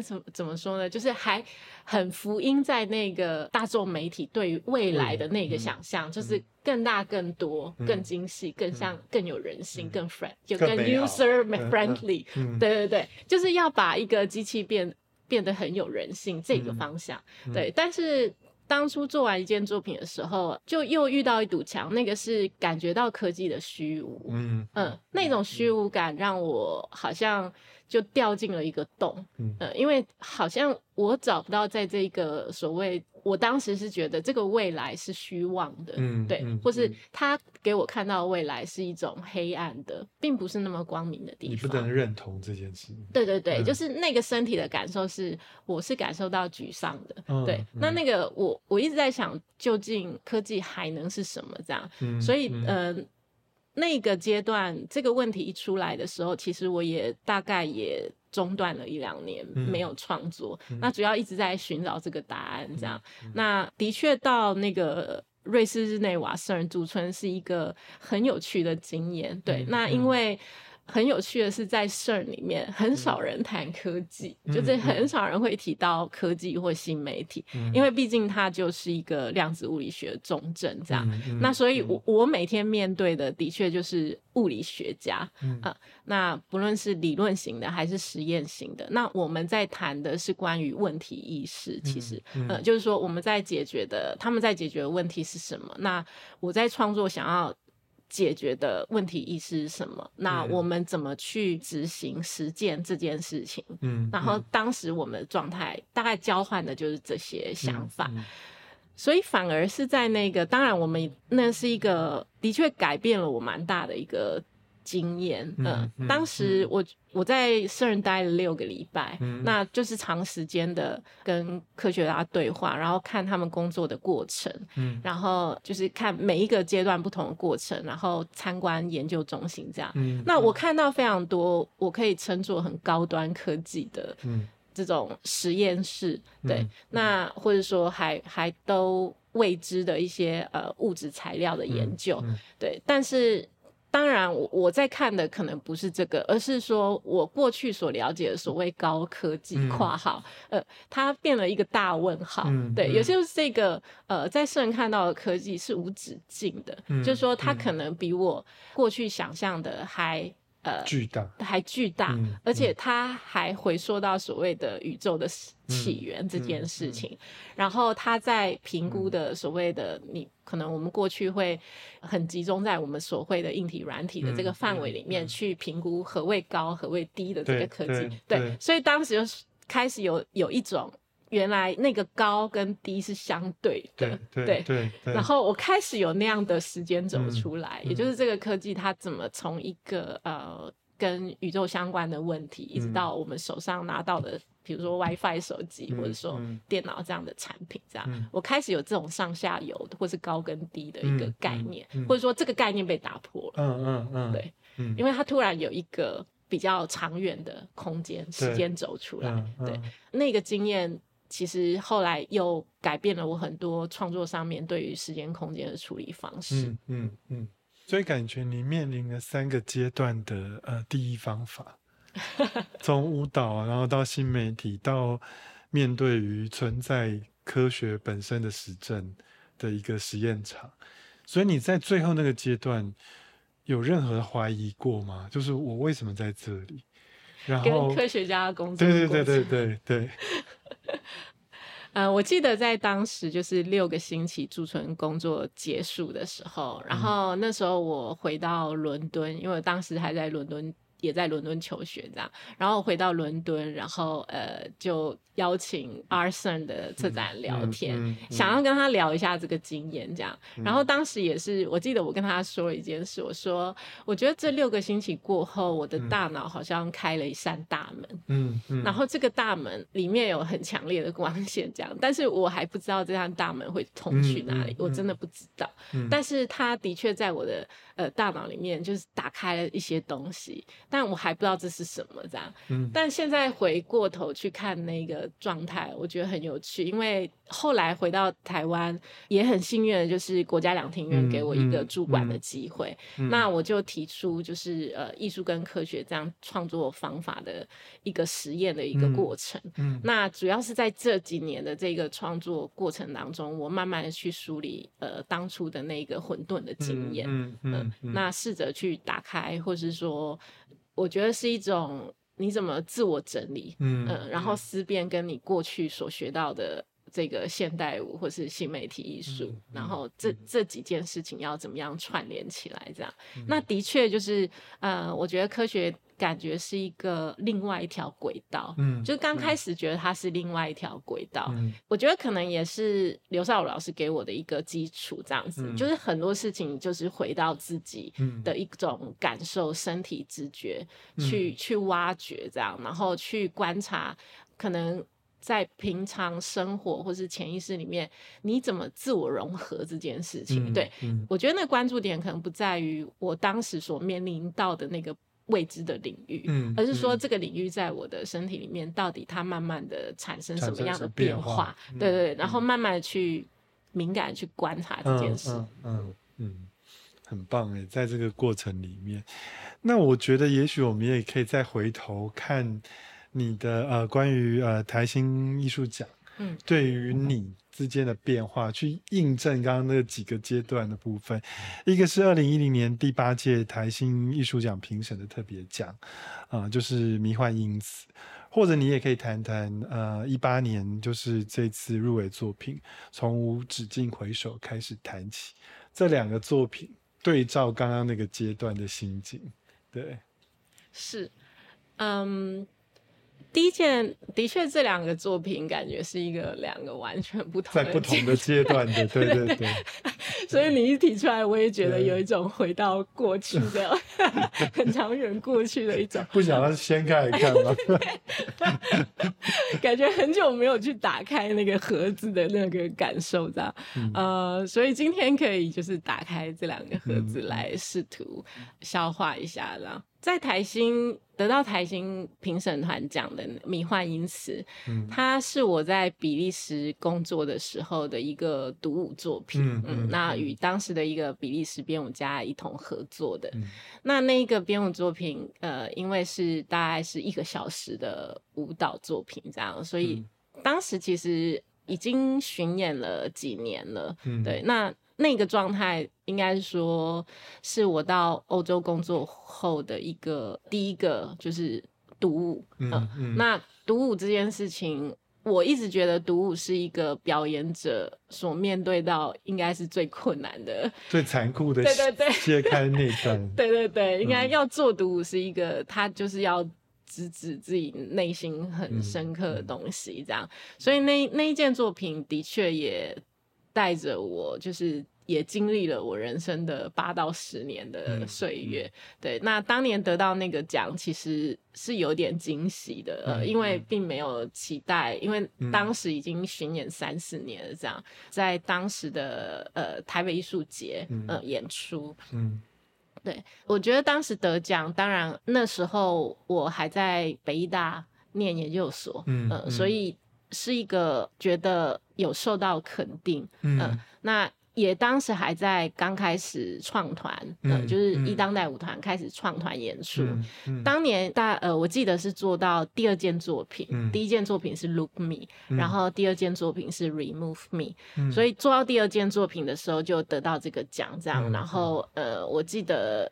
怎么怎么说呢？就是还很福音在那个大众媒体对于未来的那个想象，就是更大、更多、更精细、更像、更有人性、更 friend，就更 user friendly。对对对，就是要把一个机器变变得很有人性这个方向。对，但是当初做完一件作品的时候，就又遇到一堵墙，那个是感觉到科技的虚无。嗯嗯，那种虚无感让我好像。就掉进了一个洞，嗯，因为好像我找不到在这个所谓，我当时是觉得这个未来是虚妄的，嗯，对，或是他给我看到未来是一种黑暗的，并不是那么光明的地方。你不能认同这件事。对对对，就是那个身体的感受是，我是感受到沮丧的。对，那那个我我一直在想，究竟科技还能是什么这样？所以，嗯。那个阶段，这个问题一出来的时候，其实我也大概也中断了一两年，没有创作。那主要一直在寻找这个答案，这样。那的确到那个瑞士日内瓦圣人驻村是一个很有趣的经验。对，那因为。很有趣的是，在 CERN 里面很少人谈科技，就是很少人会提到科技或新媒体，因为毕竟它就是一个量子物理学重镇这样。那所以，我我每天面对的的确就是物理学家啊。那不论是理论型的还是实验型的，那我们在谈的是关于问题意识。其实，呃，就是说我们在解决的，他们在解决的问题是什么？那我在创作想要。解决的问题意识是什么？那我们怎么去执行实践这件事情？嗯，然后当时我们的状态大概交换的就是这些想法，所以反而是在那个，当然我们那是一个的确改变了我蛮大的一个。经验，嗯，当时我我在圣人待了六个礼拜，那就是长时间的跟科学家对话，然后看他们工作的过程，嗯，然后就是看每一个阶段不同的过程，然后参观研究中心这样，嗯，那我看到非常多我可以称作很高端科技的，嗯，这种实验室，对，那或者说还还都未知的一些呃物质材料的研究，对，但是。当然，我我在看的可能不是这个，而是说我过去所了解的所谓高科技（括号）呃，它变了一个大问号。对，也就是这个呃，在世人看到的科技是无止境的，就是说它可能比我过去想象的还。呃，巨大还巨大，而且它还回溯到所谓的宇宙的起源这件事情。然后他在评估的所谓的你，可能我们过去会很集中在我们所谓的硬体、软体的这个范围里面去评估何谓高、何谓低的这个科技。对，所以当时就开始有有一种。原来那个高跟低是相对的，对对。然后我开始有那样的时间走出来，也就是这个科技它怎么从一个呃跟宇宙相关的问题，一直到我们手上拿到的，比如说 WiFi 手机或者说电脑这样的产品，这样我开始有这种上下游或是高跟低的一个概念，或者说这个概念被打破了。嗯嗯嗯，对，因为它突然有一个比较长远的空间时间走出来，对。那个经验。其实后来又改变了我很多创作上面对于时间空间的处理方式。嗯嗯嗯，所以感觉你面临了三个阶段的呃第一方法，从舞蹈然后到新媒体到面对于存在科学本身的实证的一个实验场。所以你在最后那个阶段有任何怀疑过吗？就是我为什么在这里？然后跟科学家工作，对对对对对对。嗯，我记得在当时就是六个星期驻村工作结束的时候，然后那时候我回到伦敦，因为当时还在伦敦。也在伦敦求学，这样，然后回到伦敦，然后呃，就邀请 Arson 的策展聊天，想要跟他聊一下这个经验，这样。然后当时也是，我记得我跟他说了一件事，我说，我觉得这六个星期过后，我的大脑好像开了一扇大门，嗯嗯，然后这个大门里面有很强烈的光线，这样，但是我还不知道这扇大门会通去哪里，我真的不知道。但是他的确在我的呃大脑里面就是打开了一些东西。但我还不知道这是什么这样。嗯，但现在回过头去看那个状态，我觉得很有趣，因为后来回到台湾也很幸运的就是国家两厅院给我一个主管的机会，那我就提出就是呃艺术跟科学这样创作方法的一个实验的一个过程。嗯，那主要是在这几年的这个创作过程当中，我慢慢的去梳理呃当初的那个混沌的经验。嗯嗯，那试着去打开，或是说。我觉得是一种你怎么自我整理，嗯，然后思辨跟你过去所学到的这个现代舞或是新媒体艺术，然后这这几件事情要怎么样串联起来？这样，那的确就是呃，我觉得科学。感觉是一个另外一条轨道，嗯，就刚开始觉得它是另外一条轨道，嗯，我觉得可能也是刘少武老师给我的一个基础，这样子，就是很多事情就是回到自己的一种感受、身体直觉去去挖掘，这样，然后去观察，可能在平常生活或是潜意识里面，你怎么自我融合这件事情，对我觉得那关注点可能不在于我当时所面临到的那个。未知的领域，嗯，而是说这个领域在我的身体里面，到底它慢慢的产生什么样的变化？对对，然后慢慢的去敏感去观察这件事。嗯嗯，很棒哎，在这个过程里面，那我觉得也许我们也可以再回头看你的呃关于呃台新艺术奖，嗯，对于你。之间的变化，去印证刚刚那几个阶段的部分。一个是二零一零年第八届台新艺术奖评审的特别奖，啊，就是迷幻因子。或者你也可以谈谈，呃，一八年就是这次入围作品，从无止境回首开始谈起。这两个作品对照刚刚那个阶段的心境，对，是，嗯。第一件的确，这两个作品感觉是一个两个完全不同在不同的阶段的，对对对。所以你一提出来，我也觉得有一种回到过去的 很长远过去的一种。不想要掀开来看吗？感觉很久没有去打开那个盒子的那个感受，这样。呃，所以今天可以就是打开这两个盒子来试图消化一下，这样。在台新得到台新评审团奖的《迷幻因此》，嗯，它是我在比利时工作的时候的一个独舞作品，嗯，那与当时的一个比利时编舞家一同合作的。那那个编舞作品，呃，因为是大概是一个小时的舞蹈作品，这样，所以当时其实已经巡演了几年了，嗯，对，那。那个状态应该是说，是我到欧洲工作后的一个第一个就是独舞。嗯，那独舞这件事情，我一直觉得独舞是一个表演者所面对到应该是最困难的、最残酷的。对对对，揭开那段。对对对，应该要做独舞是一个，他就是要直指自己内心很深刻的东西，这样。所以那那一件作品的确也带着我，就是。也经历了我人生的八到十年的岁月，对。那当年得到那个奖，其实是有点惊喜的，呃，因为并没有期待，因为当时已经巡演三四年了，这样在当时的呃台北艺术节呃演出，嗯，对。我觉得当时得奖，当然那时候我还在北艺大念研究所，嗯，所以是一个觉得有受到肯定，嗯，那。也当时还在刚开始创团，嗯，就是一当代舞团开始创团演出。当年大呃，我记得是做到第二件作品，第一件作品是 Look Me，然后第二件作品是 Remove Me。所以做到第二件作品的时候就得到这个奖，这样。然后呃，我记得，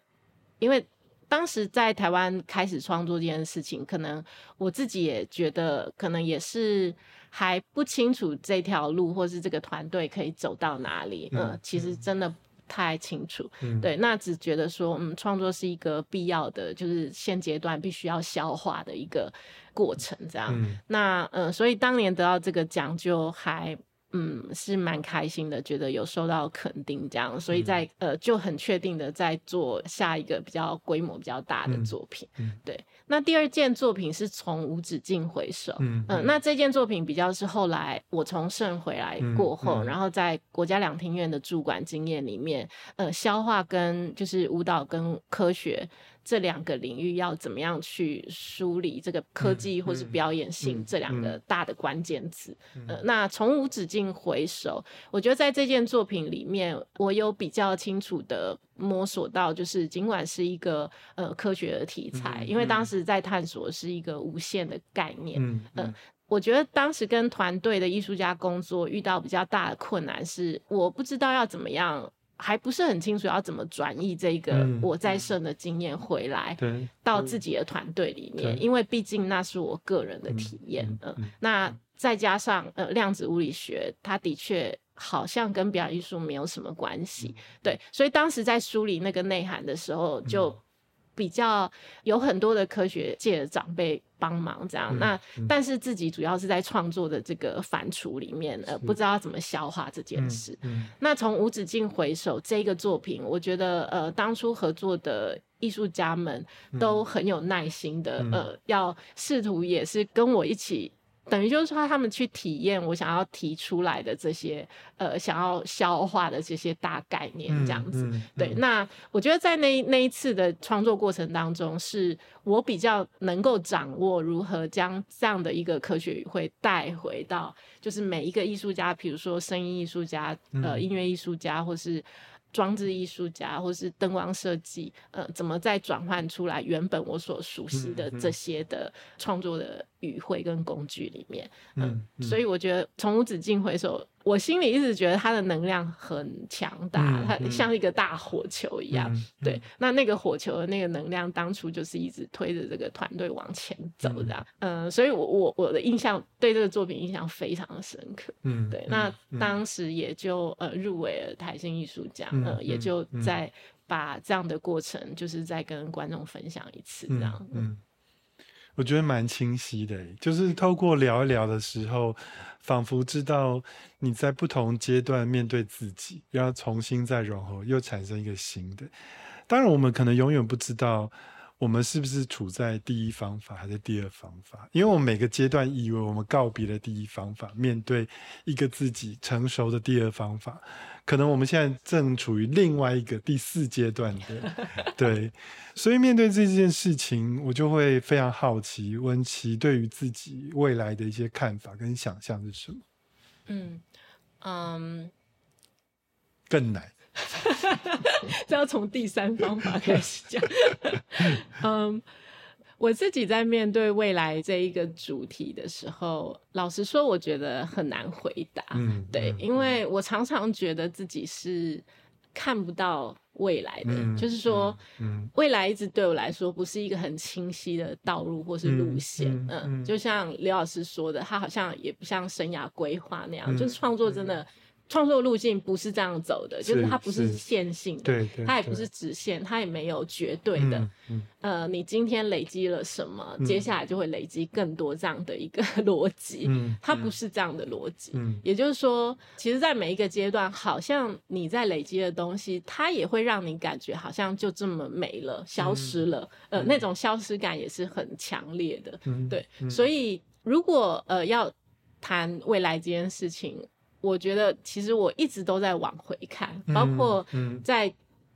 因为当时在台湾开始创作这件事情，可能我自己也觉得，可能也是。还不清楚这条路，或是这个团队可以走到哪里。嗯，其实真的不太清楚。嗯，对，那只觉得说，嗯，创作是一个必要的，就是现阶段必须要消化的一个过程。这样，那嗯，所以当年得到这个奖，就还。嗯，是蛮开心的，觉得有受到肯定，这样，所以在呃就很确定的在做下一个比较规模比较大的作品。对，那第二件作品是从无止境回首。嗯，那这件作品比较是后来我从圣回来过后，然后在国家两厅院的驻馆经验里面，呃，消化跟就是舞蹈跟科学。这两个领域要怎么样去梳理这个科技或是表演性这两个大的关键词。呃，那从无止境回首，我觉得在这件作品里面，我有比较清楚的摸索到，就是尽管是一个呃科学的题材，因为当时在探索是一个无限的概念。嗯，我觉得当时跟团队的艺术家工作遇到比较大的困难是，我不知道要怎么样。还不是很清楚要怎么转移这个我在剩的经验回来，到自己的团队里面，因为毕竟那是我个人的体验。嗯，那再加上呃量子物理学，它的确好像跟表演艺术没有什么关系。对，所以当时在梳理那个内涵的时候，就。比较有很多的科学界的长辈帮忙，这样那但是自己主要是在创作的这个反刍里面，呃，不知道怎么消化这件事。那从无止境回首这个作品，我觉得呃，当初合作的艺术家们都很有耐心的，呃，要试图也是跟我一起。等于就是说，他们去体验我想要提出来的这些，呃，想要消化的这些大概念，这样子。对，那我觉得在那那一次的创作过程当中，是我比较能够掌握如何将这样的一个科学语汇带回到，就是每一个艺术家，比如说声音艺术家、呃，音乐艺术家，或是。装置艺术家，或是灯光设计，呃，怎么再转换出来原本我所熟悉的这些的创作的语汇跟工具里面？嗯，所以我觉得从无止境回首。我心里一直觉得他的能量很强大，他像一个大火球一样。对，那那个火球的那个能量，当初就是一直推着这个团队往前走的。嗯，所以我我我的印象对这个作品印象非常的深刻。嗯，对，那当时也就呃入围了台新艺术奖，呃，也就在把这样的过程，就是再跟观众分享一次这样。嗯。我觉得蛮清晰的，就是透过聊一聊的时候，仿佛知道你在不同阶段面对自己，要重新再融合，又产生一个新的。当然，我们可能永远不知道。我们是不是处在第一方法还是第二方法？因为我们每个阶段以为我们告别了第一方法，面对一个自己成熟的第二方法，可能我们现在正处于另外一个第四阶段的。对，所以面对这件事情，我就会非常好奇，温琪对于自己未来的一些看法跟想象是什么？嗯嗯，更难。这要从第三方法开始讲。嗯，我自己在面对未来这一个主题的时候，老实说，我觉得很难回答。嗯，对，因为我常常觉得自己是看不到未来的，就是说，未来一直对我来说不是一个很清晰的道路或是路线。嗯，就像刘老师说的，他好像也不像生涯规划那样，就是创作真的。创作路径不是这样走的，就是它不是线性的，它也不是直线，它也没有绝对的。呃，你今天累积了什么，接下来就会累积更多这样的一个 逻辑。它不是这样的逻辑。也就是说，其实，在每一个阶段，好像你在累积的东西，它也会让你感觉好像就这么没了、消失了。呃，那种消失感也是很强烈的。对，所以如果呃要谈未来这件事情。我觉得其实我一直都在往回看，包括在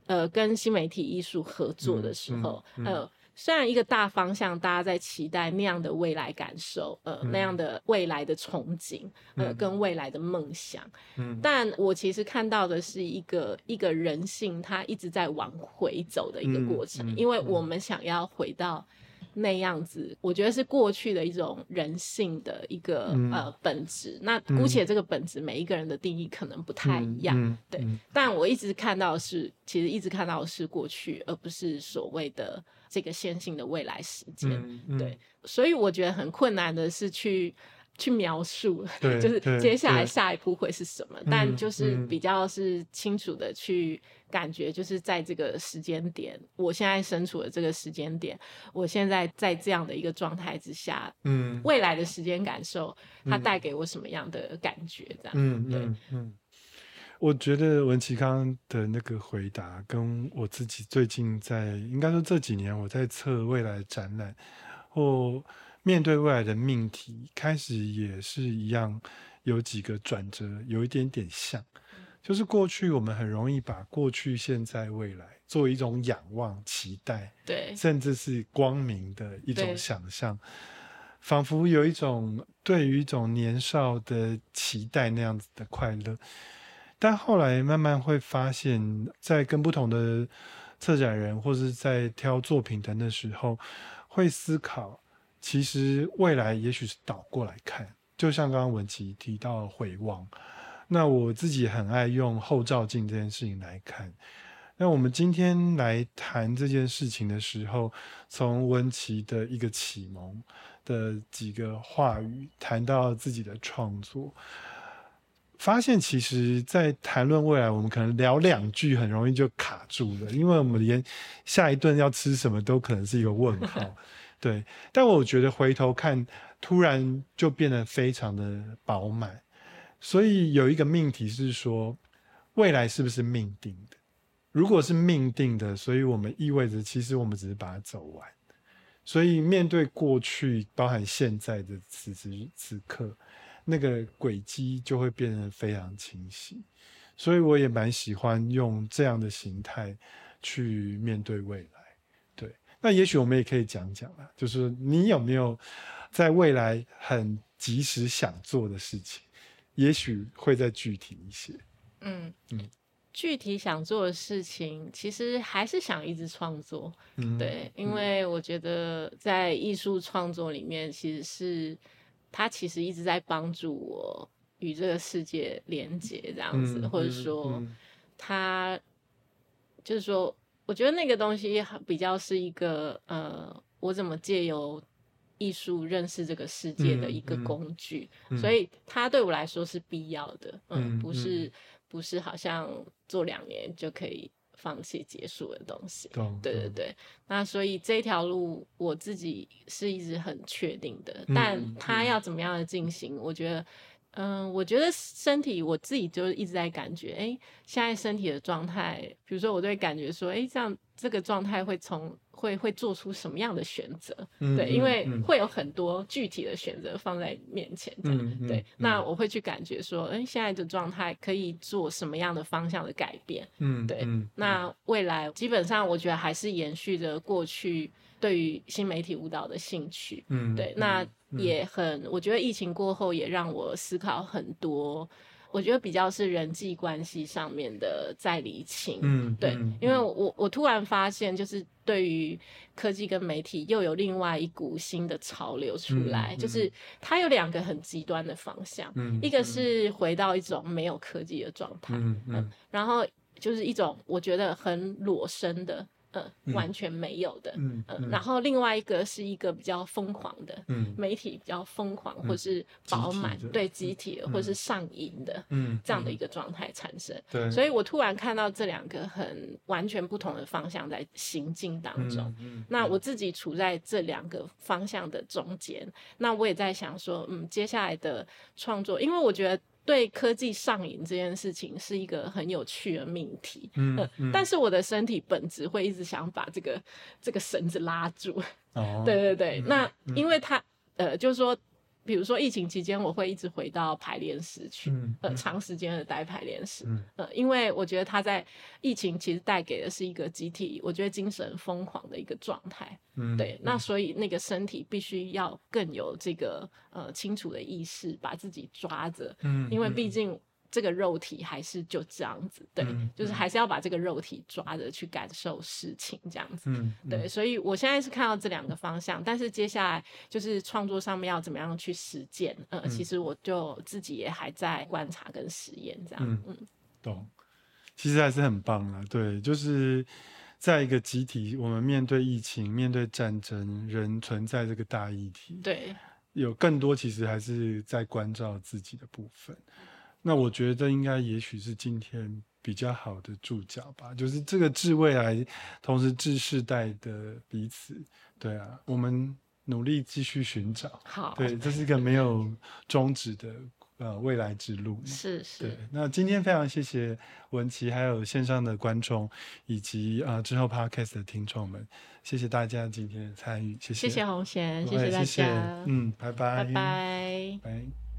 呃跟新媒体艺术合作的时候，呃，虽然一个大方向大家在期待那样的未来感受，呃，那样的未来的憧憬，呃，跟未来的梦想，嗯，但我其实看到的是一个一个人性，它一直在往回走的一个过程，因为我们想要回到。那样子，我觉得是过去的一种人性的一个呃本质。那姑且这个本质，每一个人的定义可能不太一样，对。但我一直看到是，其实一直看到是过去，而不是所谓的这个线性的未来时间。对，所以我觉得很困难的是去。去描述 就是接下来下一步会是什么，但就是比较是清楚的去感觉，就是在这个时间点，我现在身处的这个时间点，我现在在这样的一个状态之下，嗯，未来的时间感受，它带给我什么样的感觉？这样，嗯，对，嗯，我觉得文琪刚的那个回答，跟我自己最近在，应该说这几年我在测未来展览或。面对未来的命题，开始也是一样，有几个转折，有一点点像。就是过去我们很容易把过去、现在、未来作为一种仰望、期待，对，甚至是光明的一种想象，仿佛有一种对于一种年少的期待那样子的快乐。但后来慢慢会发现，在跟不同的策展人或是在挑作品等的时候，会思考，其实未来也许是倒过来看，就像刚刚文琪提到回望。那我自己很爱用后照镜这件事情来看。那我们今天来谈这件事情的时候，从文琪的一个启蒙的几个话语谈到自己的创作，发现其实，在谈论未来，我们可能聊两句很容易就卡住了，因为我们连下一顿要吃什么都可能是一个问号。对，但我觉得回头看，突然就变得非常的饱满。所以有一个命题是说，未来是不是命定的？如果是命定的，所以我们意味着其实我们只是把它走完。所以面对过去，包含现在的此时此刻，那个轨迹就会变得非常清晰。所以我也蛮喜欢用这样的形态去面对未来。对，那也许我们也可以讲讲了，就是你有没有在未来很及时想做的事情？也许会再具体一些。嗯嗯，具体想做的事情，其实还是想一直创作。嗯，对，因为我觉得在艺术创作里面，其实是它其实一直在帮助我与这个世界连接，这样子，或者说它就是说，我觉得那个东西比较是一个呃，我怎么借由。艺术认识这个世界的一个工具，所以它对我来说是必要的。嗯，不是不是好像做两年就可以放弃结束的东西。对对对。那所以这条路我自己是一直很确定的，但它要怎么样的进行，我觉得。嗯，我觉得身体我自己就一直在感觉，哎，现在身体的状态，比如说我会感觉说，哎，这样这个状态会从会会做出什么样的选择？对，因为会有很多具体的选择放在面前，这样对。那我会去感觉说，哎，现在的状态可以做什么样的方向的改变？嗯，对。那未来基本上我觉得还是延续着过去对于新媒体舞蹈的兴趣。嗯，对。那也很，我觉得疫情过后也让我思考很多。我觉得比较是人际关系上面的在理清。嗯，对，因为我我突然发现，就是对于科技跟媒体又有另外一股新的潮流出来，就是它有两个很极端的方向。嗯，一个是回到一种没有科技的状态。嗯嗯，然后就是一种我觉得很裸身的。嗯，完全没有的。嗯嗯，然后另外一个是一个比较疯狂的，嗯，媒体比较疯狂或是饱满，对集体或是上瘾的，嗯，这样的一个状态产生。对，所以我突然看到这两个很完全不同的方向在行进当中。嗯，那我自己处在这两个方向的中间，那我也在想说，嗯，接下来的创作，因为我觉得。对科技上瘾这件事情是一个很有趣的命题，嗯，但是我的身体本质会一直想把这个这个绳子拉住，哦，对对对，那因为他呃，就是说。比如说疫情期间，我会一直回到排练室去，呃，长时间的待排练室，呃，因为我觉得他在疫情其实带给的是一个集体，我觉得精神疯狂的一个状态，对，那所以那个身体必须要更有这个呃清楚的意识，把自己抓着，因为毕竟。这个肉体还是就这样子，对，就是还是要把这个肉体抓着去感受事情，这样子，对。所以我现在是看到这两个方向，但是接下来就是创作上面要怎么样去实践，呃，其实我就自己也还在观察跟实验，这样，嗯，懂。其实还是很棒啊，对，就是在一个集体，我们面对疫情、面对战争，人存在这个大议题，对，有更多其实还是在关照自己的部分。那我觉得应该也许是今天比较好的注脚吧，就是这个致未来，同时致世代的彼此。对啊，我们努力继续寻找。好，对，这是一个没有终止的呃未来之路。是是。对，那今天非常谢谢文琪，还有线上的观众，以及啊之后 podcast 的听众们，谢谢大家今天的参与，谢谢。谢谢红贤，谢谢大家。嗯，拜拜。拜拜。拜。